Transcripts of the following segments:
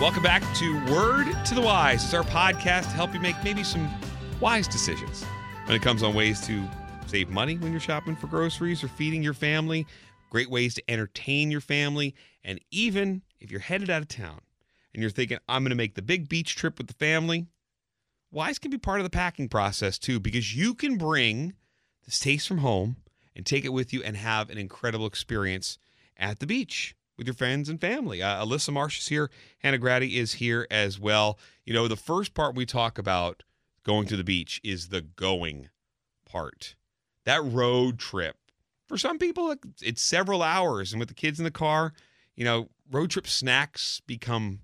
Welcome back to Word to the Wise. It's our podcast to help you make maybe some wise decisions when it comes on ways to save money when you're shopping for groceries or feeding your family, great ways to entertain your family, and even if you're headed out of town and you're thinking, I'm going to make the big beach trip with the family, Weis can be part of the packing process too because you can bring this taste from home and take it with you and have an incredible experience at the beach with your friends and family. Uh, Alyssa Marsh is here. Hannah Grady is here as well. You know, the first part we talk about going to the beach is the going part. That road trip. For some people, it's several hours. And with the kids in the car, you know, road trip snacks become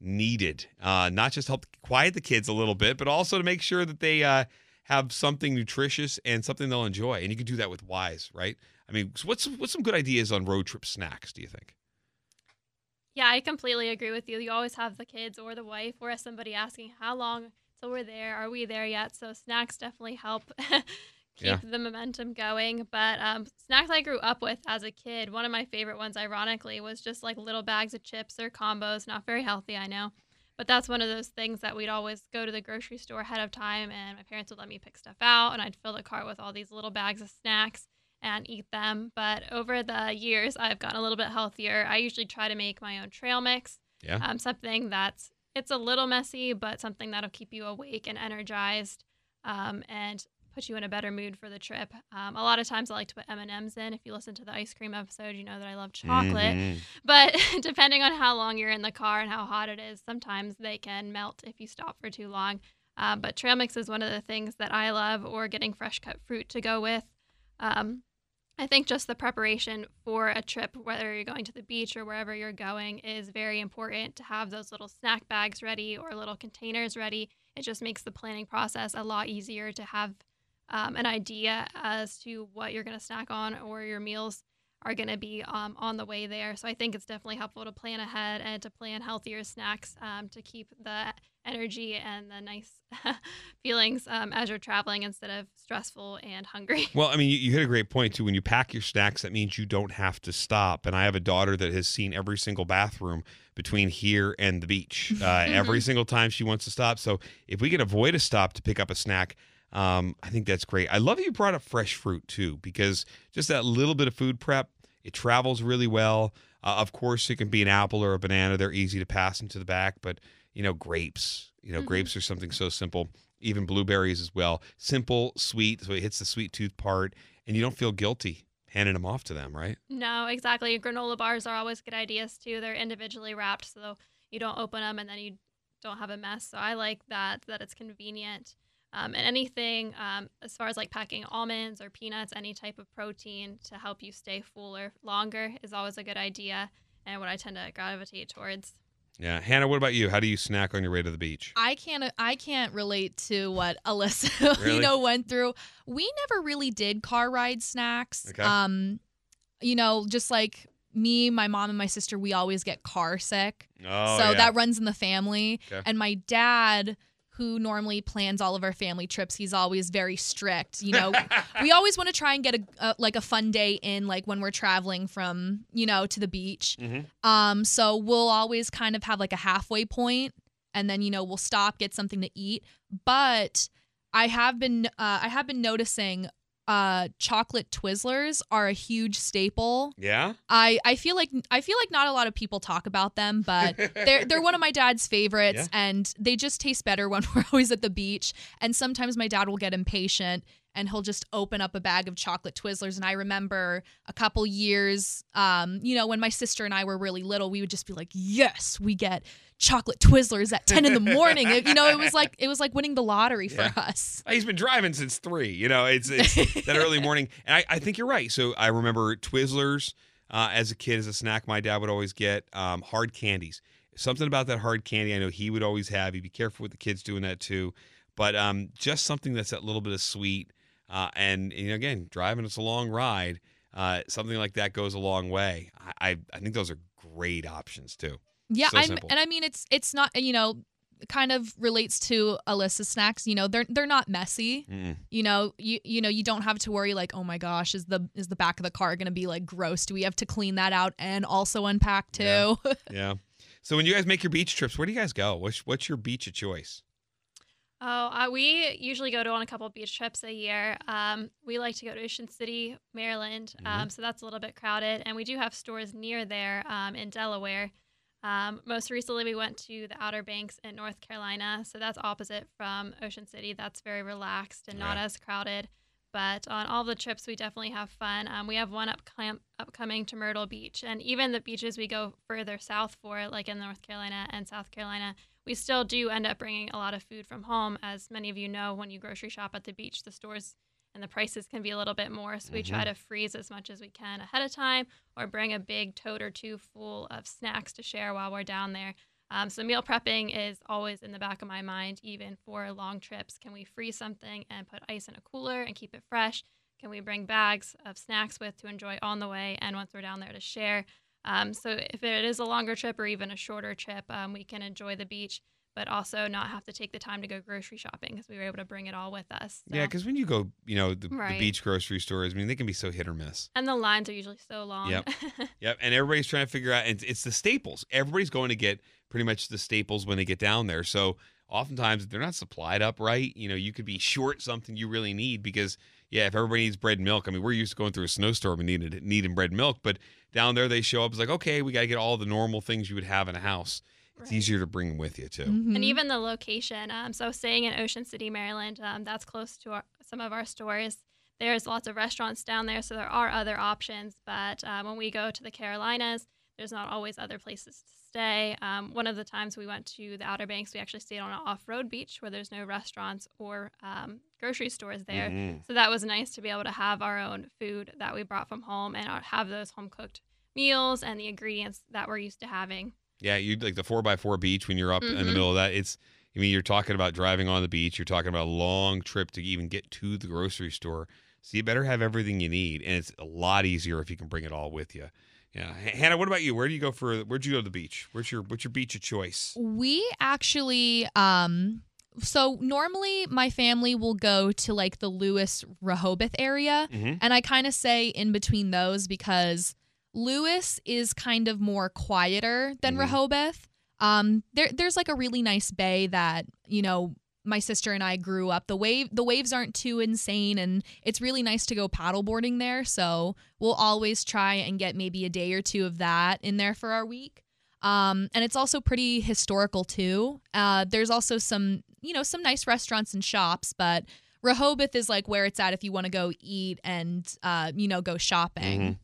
needed. Uh, not just help quiet the kids a little bit, but also to make sure that they uh, have something nutritious and something they'll enjoy. And you can do that with Weis, right? I mean, what's what's some good ideas on road trip snacks? Do you think? Yeah, I completely agree with you. You always have the kids or the wife or somebody asking how long till we're there. Are we there yet? So snacks definitely help keep Yeah. the momentum going. But um, snacks I grew up with as a kid, one of my favorite ones, ironically, was just like little bags of chips or combos. Not very healthy, I know. But that's one of those things that we'd always go to the grocery store ahead of time, and my parents would let me pick stuff out, and I'd fill the cart with all these little bags of snacks and eat them. But over the years, I've gotten a little bit healthier. I usually try to make my own trail mix. Yeah. Um, something that's it's a little messy, but something that'll keep you awake and energized, um, and put you in a better mood for the trip. Um, a lot of times, I like to put M and M's in. If you listen to the ice cream episode, you know that I love chocolate. Mhm. But depending on how long you're in the car and how hot it is, sometimes they can melt if you stop for too long. Um, but trail mix is one of the things that I love, or getting fresh cut fruit to go with. Um, I think just the preparation for a trip, whether you're going to the beach or wherever you're going, is very important to have those little snack bags ready or little containers ready. It just makes the planning process a lot easier to have um, an idea as to what you're going to snack on or your meals are going to be um, on the way there. So I think it's definitely helpful to plan ahead and to plan healthier snacks um, to keep the energy and the nice feelings um, as you're traveling instead of stressful and hungry. Well, I mean, you, you hit a great point too. When you pack your snacks, that means you don't have to stop. And I have a daughter that has seen every single bathroom between here and the beach. Uh, every single time she wants to stop. So if we can avoid a stop to pick up a snack, um, I think that's great. I love you brought up fresh fruit too, because just that little bit of food prep, it travels really well. Uh, of course, it can be an apple or a banana. They're easy to pass into the back, but you know, grapes. You know, Mhm. grapes are something so simple. Even blueberries as well. Simple, sweet, so it hits the sweet tooth part, and you don't feel guilty handing them off to them, right? No, exactly. Granola bars are always good ideas too. They're individually wrapped, so you don't open them and then you don't have a mess. So I like that that it's convenient. Um, and anything um, as far as like packing almonds or peanuts, any type of protein to help you stay fuller longer is always a good idea and what I tend to gravitate towards. Yeah, Hannah, what about you? How do you snack on your way to the beach? I can't I can't relate to what Alyssa Really? you know went through. We never really did car ride snacks. Okay. Um you know, just like me, my mom and my sister, we always get car sick. Oh, so yeah. that runs in the family. Okay. And my dad who normally plans all of our family trips, he's always very strict. You know, we always want to try and get a, a like a fun day in like when we're traveling from, you know, to the beach. Mhm. Um, so we'll always kind of have like a halfway point, and then you know we'll stop, get something to eat. But I have been uh, I have been noticing uh, chocolate Twizzlers are a huge staple. Yeah. I, I feel like I feel like not a lot of people talk about them, but they're they're one of my dad's favorites, Yeah. and they just taste better when we're always at the beach. And sometimes my dad will get impatient and he'll just open up a bag of chocolate Twizzlers. And I remember a couple years, um, you know, when my sister and I were really little, we would just be like, "Yes, we get chocolate Twizzlers at ten in the morning." It- you know, it was like it was like winning the lottery for Yeah. us. He's been driving since three. You know, it's, it's that early morning. And I, I think you're right. So I remember Twizzlers uh, as a kid, as a snack, my dad would always get um, hard candies. Something about that hard candy I know he would always have. He'd be careful with the kids doing that too. But um, just something that's that little bit of sweet. Uh, and, you know, again, driving it's a long ride. Uh, something like that goes a long way. I, I, I think those are great options too. Yeah, So I'm, and I mean it's it's not you know kind of relates to Alyssa's snacks. You know, they're they're not messy. Mm-mm. You know, you you know you don't have to worry like, oh my gosh, is the is the back of the car going to be like gross? Do we have to clean that out and also unpack too? Yeah. Yeah. So when you guys make your beach trips, where do you guys go? What's, what's your beach of choice? Oh, uh, we usually go to on a couple beach trips a year. Um, we like to go to Ocean City, Maryland, um, so that's a little bit crowded, and we do have stores near there um, in Delaware. Um, most recently, we went to the Outer Banks in North Carolina, so that's opposite from Ocean City. That's very relaxed and not as crowded. But on all the trips, we definitely have fun. Um, we have one upcom- upcoming to Myrtle Beach, and even the beaches we go further south for, like in North Carolina and South Carolina, we still do end up bringing a lot of food from home. As many of you know, when you grocery shop at the beach, the stores and the prices can be a little bit more. So we try to freeze as much as we can ahead of time or bring a big tote or two full of snacks to share while we're down there. Um, so meal prepping is always in the back of my mind, even for long trips. Can we freeze something and put ice in a cooler and keep it fresh? Can we bring bags of snacks with to enjoy on the way and once we're down there to share? Um, so if it is a longer trip or even a shorter trip, um, we can enjoy the beach, but also not have to take the time to go grocery shopping because we were able to bring it all with us. Yeah, because when you go, you know, the, the beach grocery stores, I mean, they can be so hit or miss. and the lines are usually so long. Yep. Yep. And everybody's trying to figure out, and it's the staples. Everybody's going to get pretty much the staples when they get down there. So oftentimes if they're not supplied up right. You know, you could be short something you really need because, yeah, if everybody needs bread and milk, I mean, we're used to going through a snowstorm and needed needing bread and milk, but down there they show up. It's like, okay, we got to get all the normal things you would have in a house. It's Right. easier to bring them with you too. Mhm. and even the location. Um, so staying in Ocean City, Maryland, um, that's close to our, some of our stores. There's lots of restaurants down there, so there are other options. But uh, when we go to the Carolinas, there's not always other places to stay. Um, one of the times we went to the Outer Banks, we actually stayed on an off-road beach where there's no restaurants or um, grocery stores there. Mhm. So that was nice to be able to have our own food that we brought from home and have those home cooked meals and the ingredients that we're used to having. Yeah, you like the four by four beach when you're up in the Mhm. middle of that. It's I mean, you're talking about driving on the beach. You're talking about a long trip to even get to the grocery store. So you better have everything you need, and it's a lot easier if you can bring it all with you. Yeah, Hannah, what about you? Where do you go for? Where'd you go to the beach? Where's your what's your beach of choice? We actually um so normally my family will go to like the Lewes Rehoboth area Mhm. and I kind of say in between those because Lewes is kind of more quieter than Mhm. Rehoboth. Um there there's like a really nice bay that, you know, my sister and I grew up. The wave the waves aren't too insane and it's really nice to go paddleboarding there, so we'll always try and get maybe a day or two of that in there for our week. Um, and it's also pretty historical too. Uh, there's also some, you know, some nice restaurants and shops, but Rehoboth is like where it's at if you want to go eat and, uh, you know, go shopping.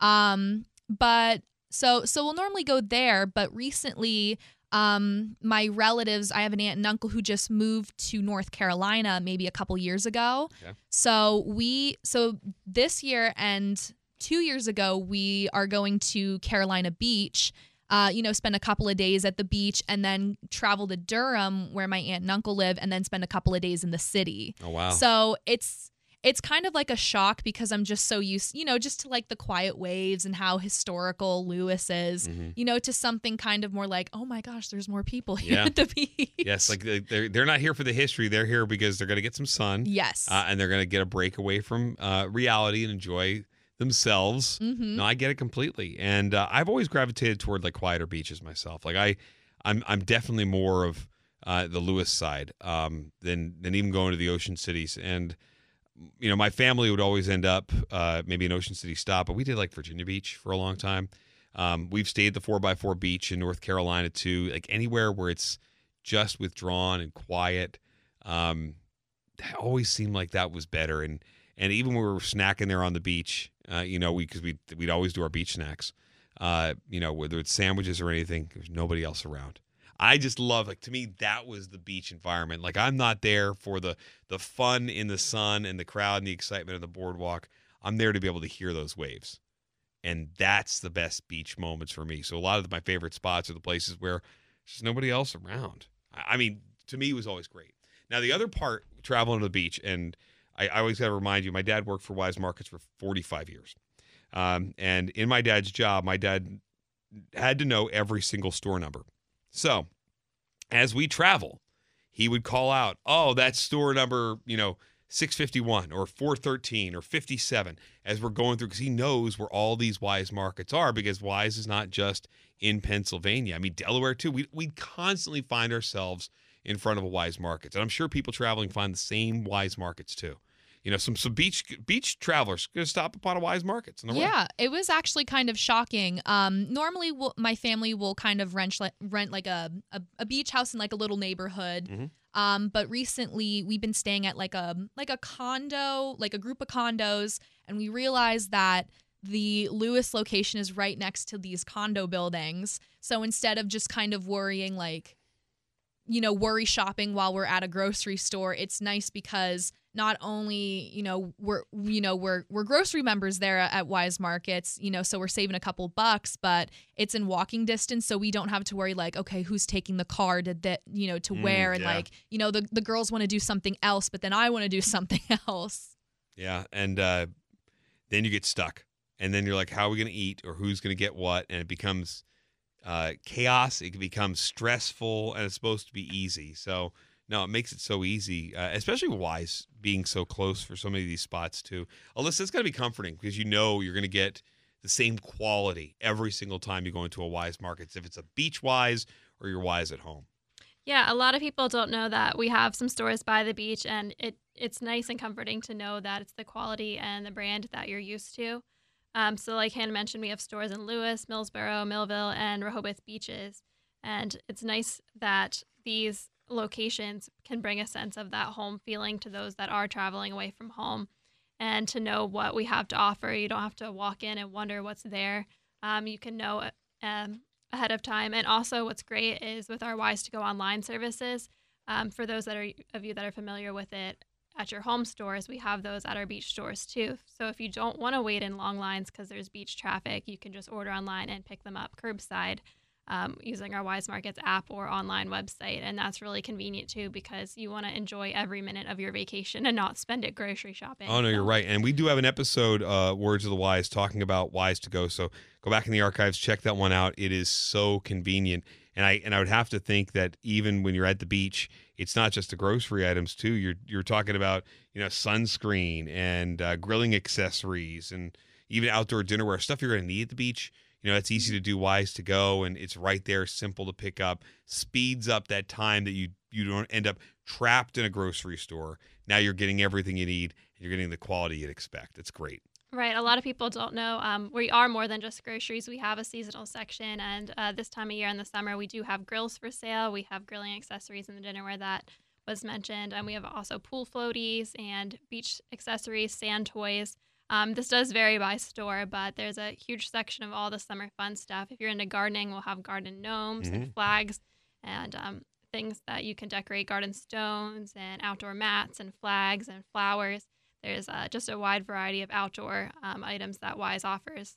Um, but so so we'll normally go there, but recently, um, my relatives, I have an aunt and uncle who just moved to North Carolina maybe a couple years ago. Okay. So we so this year and two years ago we are going to Carolina Beach. Uh, you know, spend a couple of days at the beach and then travel to Durham, where my aunt and uncle live, and then spend a couple of days in the city. Oh wow. So it's it's kind of like a shock because I'm just so used, you know, just to like the quiet waves and how historical Lewes is, Mhm. you know, to something kind of more like, oh my gosh, there's more people here Yeah. at the beach. yes, like they- they're they're not here for the history. They're here because they're going to get some sun. yes. Uh, and they're going to get a break away from uh, reality and enjoy themselves. hmm No, I get it completely, and uh, I've always gravitated toward like quieter beaches myself. Like I, I'm I'm definitely more of uh, the Lewes side um, than than even going to the ocean cities. And you know, my family would always end up uh, maybe an ocean city stop, but we did like Virginia Beach for a long time. Um, we've stayed the four by four beach in North Carolina too. Like anywhere where it's just withdrawn and quiet. Um, that always seemed like that was better. And and even when we were snacking there on the beach, uh, you know, we because we we'd always do our beach snacks. Uh, you know, whether it's sandwiches or anything, there's nobody else around. I just love like to me that was the beach environment. Like I'm not there for the the fun in the sun and the crowd and the excitement of the boardwalk. I'm there to be able to hear those waves. And that's the best beach moments for me. So a lot of my favorite spots are the places where there's nobody else around. I I mean, to me, it was always great. Now the other part, traveling to the beach, and I, I always got to remind you, my dad worked for Weis Markets for 45 years, um, and in my dad's job, my dad had to know every single store number. So as we travel, he would call out, "Oh, that's store number, you know, 651 or 413 or 57 as we're going through because he knows where all these Weis markets are because Weis is not just in Pennsylvania. I mean Delaware too. We we constantly find ourselves in front of a Weis markets. And I'm sure people traveling find the same Weis markets too. You know, some some beach beach travelers going to stop upon a Weis markets. The way. Yeah, it was actually kind of shocking. Um, normally, we'll, my family will kind of rent like rent like a, a, a beach house in like a little neighborhood. Mhm. Um, but recently, we've been staying at like a like a condo, like a group of condos, and we realized that the Lewes location is right next to these condo buildings. So instead of just kind of worrying like you know, worry shopping while we're at a grocery store, it's nice because not only, you know, we're you know, we're we're grocery members there at Weis Markets, you know, so we're saving a couple bucks, but it's in walking distance so we don't have to worry like, okay, who's taking the car to that, you know, to Mm, wear and yeah. like, you know, the the girls want to do something else, but then I want to do something else. Yeah, and uh, then you get stuck, and then you're like, "How are we going to eat?" or "Who's going to get what?" And it becomes uh, chaos. It can become stressful, and it's supposed to be easy. So no, it makes it so easy, uh, especially Weis being so close for so many of these spots too. Alyssa, it's got to be comforting because you know you're going to get the same quality every single time you go into a Weis Markets, if it's a beach Weis or you're Weis at home. Yeah, a lot of people don't know that we have some stores by the beach, and it it's nice and comforting to know that it's the quality and the brand that you're used to. Um, so, like Hannah mentioned, we have stores in Lewes, Millsboro, Millville, and Rehoboth beaches, and it's nice that these locations can bring a sense of that home feeling to those that are traveling away from home, and to know what we have to offer. You don't have to walk in and wonder what's there. Um, you can know um, ahead of time. And also, what's great is with our Weis to Go online services, um, for those that are of you that are familiar with it, at your home stores, we have those at our beach stores too. So if you don't want to wait in long lines because there's beach traffic, you can just order online and pick them up curbside um, using our Weis Markets app or online website. And that's really convenient too because you want to enjoy every minute of your vacation and not spend it grocery shopping. Oh no, So- you're right. And we do have an episode, uh, Words of the Wise, talking about Weis to Go. So go back in the archives, check that one out. It is so convenient. And I and I would have to think that even when you're at the beach, it's not just the grocery items too. You're you're talking about you know sunscreen and uh, grilling accessories and even outdoor dinnerware stuff you're going to need at the beach. You know, it's easy to do Weis to Go, and it's right there, simple to pick up. Speeds up that time that you you don't end up trapped in a grocery store. Now you're getting everything you need. and You're getting the quality you'd expect. It's great. Right. A lot of people don't know um, we are more than just groceries. We have a seasonal section, and uh, this time of year in the summer, we do have grills for sale. We have grilling accessories in the dinnerware that was mentioned, and we have also pool floaties and beach accessories, sand toys. Um, this does vary by store, but there's a huge section of all the summer fun stuff. If you're into gardening, we'll have garden gnomes and flags and um, things that you can decorate garden stones and outdoor mats and flags and flowers. There's uh, just a wide variety of outdoor um, items that Weis offers.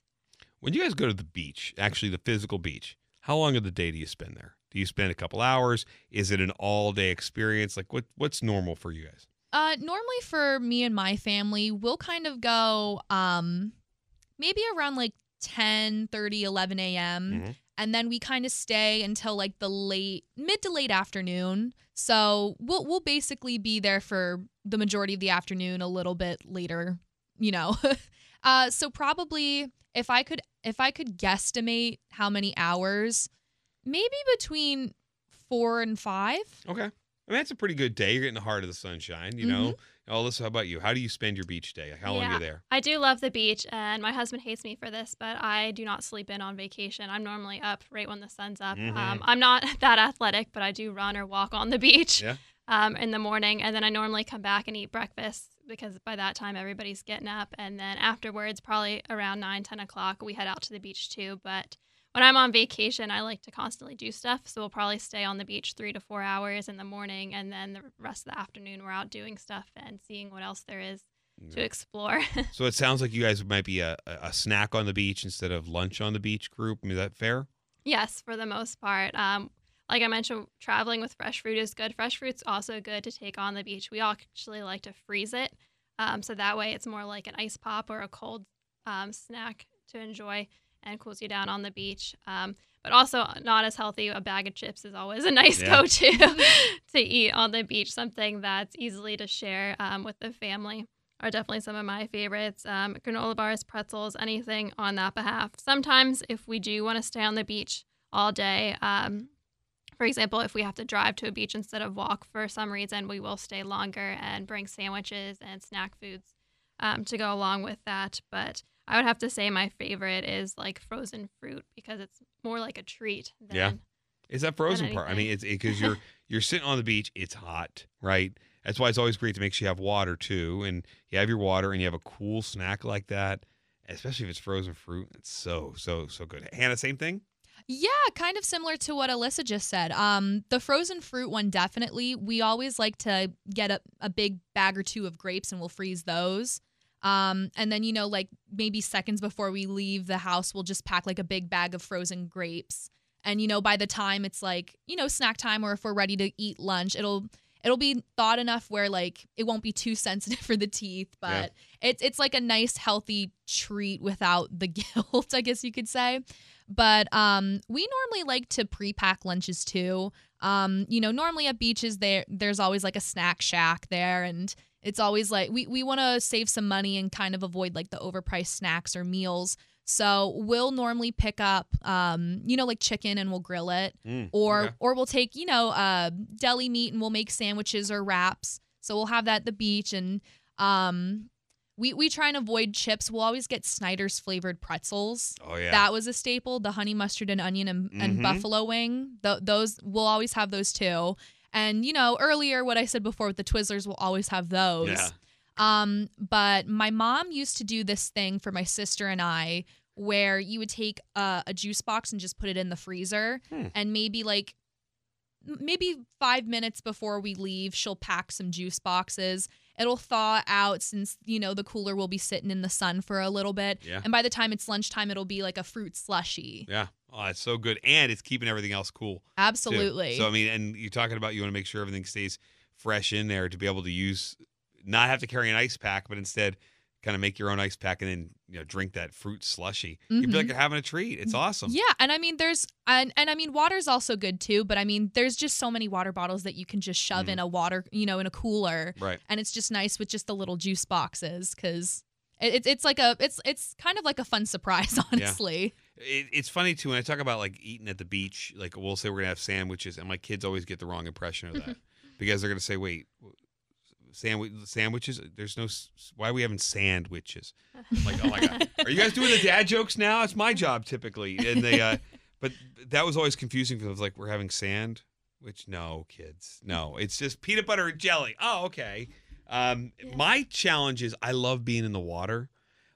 When you guys go to the beach, actually the physical beach, how long of the day do you spend there? Do you spend a couple hours? Is it an all day experience? Like what what's normal for you guys? Uh, normally for me and my family, we'll kind of go um maybe around like 10, 30, 11 a.m. Mhm. And then we kind of stay until like the late mid to late afternoon. So we'll we'll basically be there for the majority of the afternoon, a little bit later, you know. uh so probably if I could if I could guesstimate how many hours, maybe between four and five. Okay. I mean, that's a pretty good day. You're getting the heart of the sunshine, you know. Oh, Alyssa, how about you? How do you spend your beach day? How long are you there? I do love the beach, and my husband hates me for this, but I do not sleep in on vacation. I'm normally up right when the sun's up. Mhm. Um, I'm not that athletic, but I do run or walk on the beach. Yeah. um, in the morning, and then I normally come back and eat breakfast because by that time everybody's getting up, and then afterwards, probably around 9, 10 o'clock, we head out to the beach too. But when I'm on vacation, I like to constantly do stuff, so we'll probably stay on the beach three to four hours in the morning, and then the rest of the afternoon we're out doing stuff and seeing what else there is to explore. So it sounds like you guys might be a, a snack on the beach instead of lunch on the beach group. I mean, is that fair? Yes, for the most part. Um, like I mentioned, traveling with fresh fruit is good. Fresh fruit's also good to take on the beach. We all actually like to freeze it, um, so that way it's more like an ice pop or a cold um, snack to enjoy and cools you down on the beach. Um, but also not as healthy. A bag of chips is always a nice Yeah. go-to to eat on the beach. Something that's easily to share um, with the family are definitely some of my favorites. Um, granola bars, pretzels, anything on that behalf. Sometimes, if we do want to stay on the beach all day, um, for example, if we have to drive to a beach instead of walk for some reason, we will stay longer and bring sandwiches and snack foods um, to go along with that. But I would have to say my favorite is like frozen fruit because it's more like a treat than Yeah. Is that frozen part? I mean, it's because you're you're sitting on the beach. It's hot, right? That's why it's always great to make sure you have water too, and you have your water, and you have a cool snack like that. Especially if it's frozen fruit, it's so so so good. Hannah, same thing. Yeah, kind of similar to what Alyssa just said. Um, the frozen fruit one definitely. We always like to get a, a big bag or two of grapes and we'll freeze those. Um, and then you know, like maybe seconds before we leave the house, we'll just pack like a big bag of frozen grapes. And you know, by the time it's like you know snack time or if we're ready to eat lunch, it'll it'll be thawed enough where like it won't be too sensitive for the teeth, Yeah. but it's it's like a nice healthy treat without the guilt, I guess you could say. But um, we normally like to pre-pack lunches too. Um, you know, normally at beaches there there's always like a snack shack there, and it's always like we we want to save some money and kind of avoid like the overpriced snacks or meals. So we'll normally pick up, um, you know, like chicken and we'll grill it, Mm, or okay. or we'll take you know uh, deli meat and we'll make sandwiches or wraps. So we'll have that at the beach, and um, we we try and avoid chips. We'll always get Snyder's flavored pretzels. Oh yeah. That was a staple. The honey mustard and onion and, and Mhm. buffalo wing. Th- those we'll always have those too. And you know, earlier what I said before with the Twizzlers, we'll always have those. Yeah. Um, but my mom used to do this thing for my sister and I, where you would take a, a juice box and just put it in the freezer, Hmm. and maybe like maybe five minutes before we leave, she'll pack some juice boxes. It'll thaw out since you know the cooler will be sitting in the sun for a little bit, Yeah. and by the time it's lunchtime, it'll be like a fruit slushy. Yeah. Oh, it's so good, and it's keeping everything else cool. too. Absolutely. So I mean, and you're talking about you want to make sure everything stays fresh in there to be able to use, not have to carry an ice pack, but instead kind of make your own ice pack and then you know drink that fruit slushy. You'd be like you're having a treat. It's mm, awesome. Yeah, and I mean there's and and I mean water's also good too, but I mean there's just so many water bottles that you can just shove in mm. a water, you know, in a cooler, Right. and it's just nice with just the little juice boxes because it, it's it's like a it's it's kind of like a fun surprise, honestly. It, it's funny too when I talk about like eating at the beach. Like we'll say we're gonna have sandwiches, and my kids always get the wrong impression of that mm-hmm. because they're gonna say, "Wait, sandwich sandwiches? There's no. Why are we having sandwiches?" I'm like, oh my god, are you guys doing the dad jokes now? It's my job typically, and they. uh But that was always confusing because I was like, "We're having sand." Which no, kids, no. It's just peanut butter and jelly. Oh, okay. Um, My challenge is I love being in the water,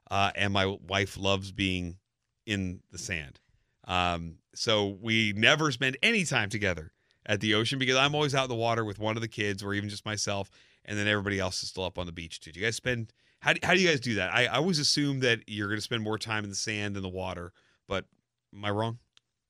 uh, and my wife loves being in the sand. Um, so we never spend any time together at the ocean because I'm always out in the water with one of the kids or even just myself, and then everybody else is still up on the beach too. Do you guys spend? How do, how do you guys do that? I, I always assume that you're going to spend more time in the sand than the water, but am I wrong?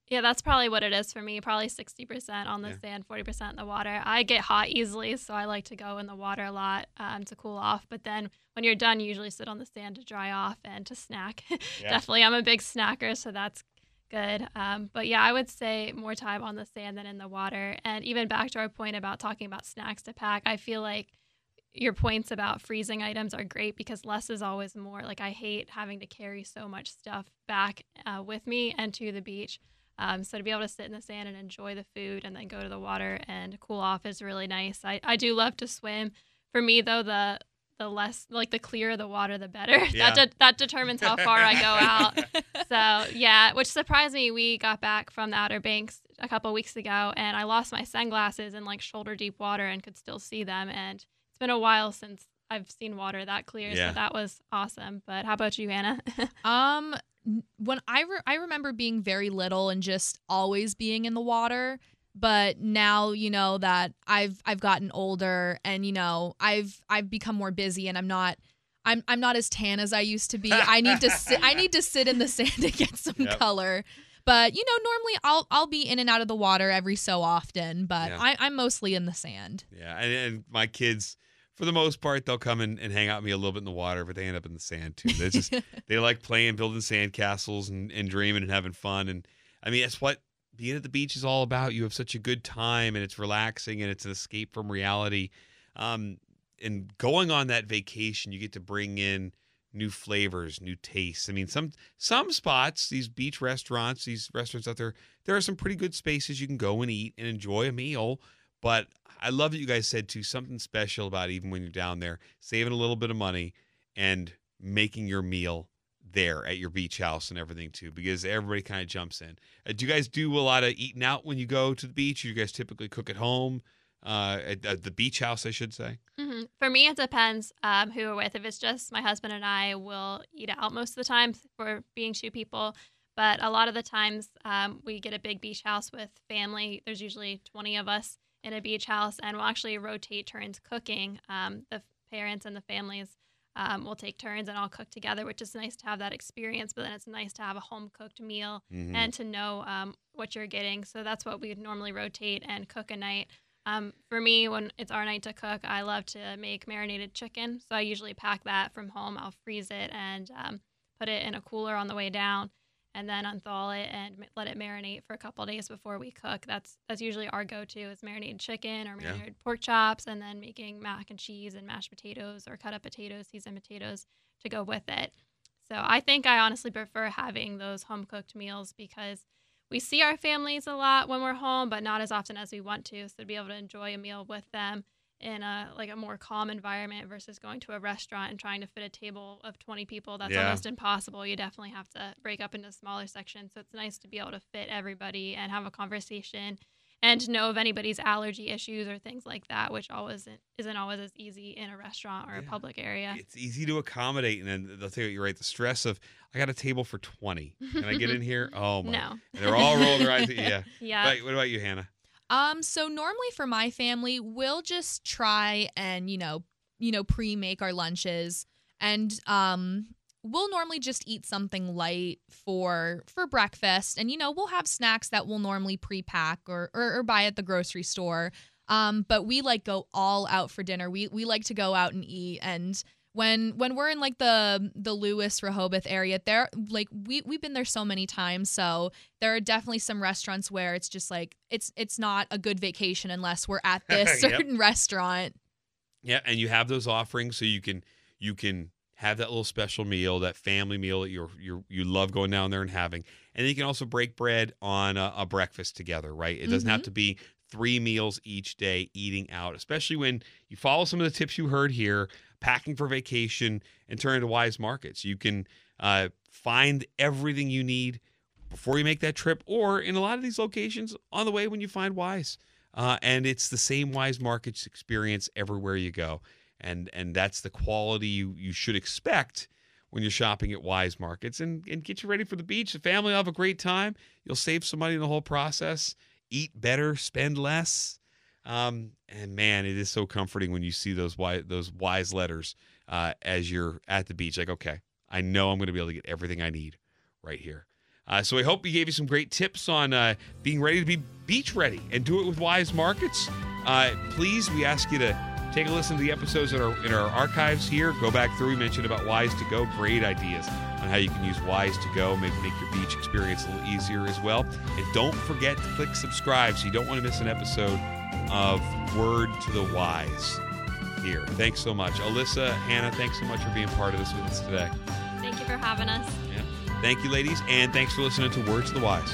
Yeah, that's probably what it is for me. Probably 60% on the Yeah. sand, 40% in the water. I get hot easily, so I like to go in the water a lot um, to cool off. But then when you're done, you usually sit on the sand to dry off and to snack. Yeah. Definitely, I'm a big snacker, so that's good. Um, but yeah, I would say more time on the sand than in the water. And even back to our point about talking about snacks to pack, I feel like your points about freezing items are great because less is always more. Like I hate having to carry so much stuff back uh, with me and to the beach. Um, so to be able to sit in the sand and enjoy the food and then go to the water and cool off is really nice. I, I do love to swim. For me though, the the less like the clearer the water, the better. Yeah. that de- that determines how far I go out. So yeah, which surprised me. We got back from the Outer Banks a couple weeks ago, and I lost my sunglasses in like shoulder deep water and could still see them. And it's been a while since I've seen water that clear, Yeah. so that was awesome. But how about you, Hannah? Um, when I re- I remember being very little and just always being in the water, but now you know that I've I've gotten older and you know I've I've become more busy and I'm not. I'm, I'm not as tan as I used to be. I need to sit I need to sit in the sand to get some Yep. color. But you know, normally I'll I'll be in and out of the water every so often, but Yeah. I, I'm mostly in the sand. Yeah, and, and my kids, for the most part, they'll come and, and hang out with me a little bit in the water, but they end up in the sand too. They just they like playing, building sand castles, and, and dreaming and having fun. And I mean, that's what being at the beach is all about. You have such a good time, and it's relaxing, and it's an escape from reality. Um, and going on that vacation, you get to bring in new flavors, new tastes. I mean, some some spots, these beach restaurants, these restaurants out there, there are some pretty good spaces you can go and eat and enjoy a meal. But I love that you guys said too something special about even when you're down there, saving a little bit of money and making your meal there at your beach house and everything too, because everybody kind of jumps in. Uh, do you guys do a lot of eating out when you go to the beach? You guys typically cook at home, uh, at, at the beach house, I should say. hmm For me, it depends um, who we're with. If it's just my husband and I, we'll eat out most of the time for being two people. But a lot of the times, um, we get a big beach house with family. There's usually 20 of us in a beach house, and we'll actually rotate turns cooking. Um, the parents and the families um, will take turns, and all cook together, which is nice to have that experience. But then it's nice to have a home cooked meal Mhm. and to know um, what you're getting. So that's what we would normally rotate and cook a night. Um, for me, when it's our night to cook, I love to make marinated chicken. So I usually pack that from home. I'll freeze it and um, put it in a cooler on the way down, and then unthaw it and let it marinate for a couple of days before we cook. That's that's usually our go-to is marinated chicken or Yeah. marinated pork chops, and then making mac and cheese and mashed potatoes or cut up potatoes, seasoned potatoes to go with it. So I think I honestly prefer having those home cooked meals because we see our families a lot when we're home, but not as often as we want to. So to be able to enjoy a meal with them in a like a more calm environment versus going to a restaurant and trying to fit a table of 20 people that's Yeah. almost impossible you definitely have to break up into smaller sections so it's nice to be able to fit everybody and have a conversation and to know of anybody's allergy issues or things like that which always isn't always as easy in a restaurant or a public area It's easy to accommodate, and then they'll tell you you're right. The stress of I got a table for twenty. Can I get in here? Oh my! no And they're all rolling their eyes. At, yeah. yeah Right, what about you, Hannah? Um, so normally for my family, we'll just try and, you know, you know, pre-make our lunches and um we'll normally just eat something light for for breakfast and you know, we'll have snacks that we'll normally pre-pack or or, or buy at the grocery store. Um, but we like go all out for dinner. We we like to go out and eat and when when we're in like the the Lewes Rehoboth area, there like we we've been there so many times, so there are definitely some restaurants where it's just like it's it's not a good vacation unless we're at this Yep. certain restaurant. Yeah, and you have those offerings, so you can you can have that little special meal, that family meal that you're you you love going down there and having, and then you can also break bread on a, a breakfast together, right? It doesn't have mm-hmm. to be three meals each day eating out, especially when you follow some of the tips you heard here, packing for vacation and turn into Weis markets. You can uh, find everything you need before you make that trip, or in a lot of these locations on the way when you find Weis. Uh, and it's the same Weis markets experience everywhere you go. And and that's the quality you you should expect when you're shopping at Weis markets. And and get you ready for the beach. The family will have a great time. You'll save some money in the whole process. Eat better spend less um, and man it is so comforting when you see those Weis those Weis letters uh, as you're at the beach like okay i know i'm going to be able to get everything i need right here uh, so I hope we gave you some great tips on uh, being ready to be beach ready and do it with Weis Markets. Uh, please, we ask you to take a listen to the episodes in our in our archives here. Go back through. We mentioned about Weis to Go. Great ideas on how you can use Weis to Go, maybe make your beach experience a little easier as well. And don't forget to click subscribe so you don't want to miss an episode of Word to the Wise here. Thanks so much, Alyssa, Hannah. Thanks so much for being part of this with us today. thank you for having us Yeah. Thank you, ladies, and thanks for listening to Words to the Wise.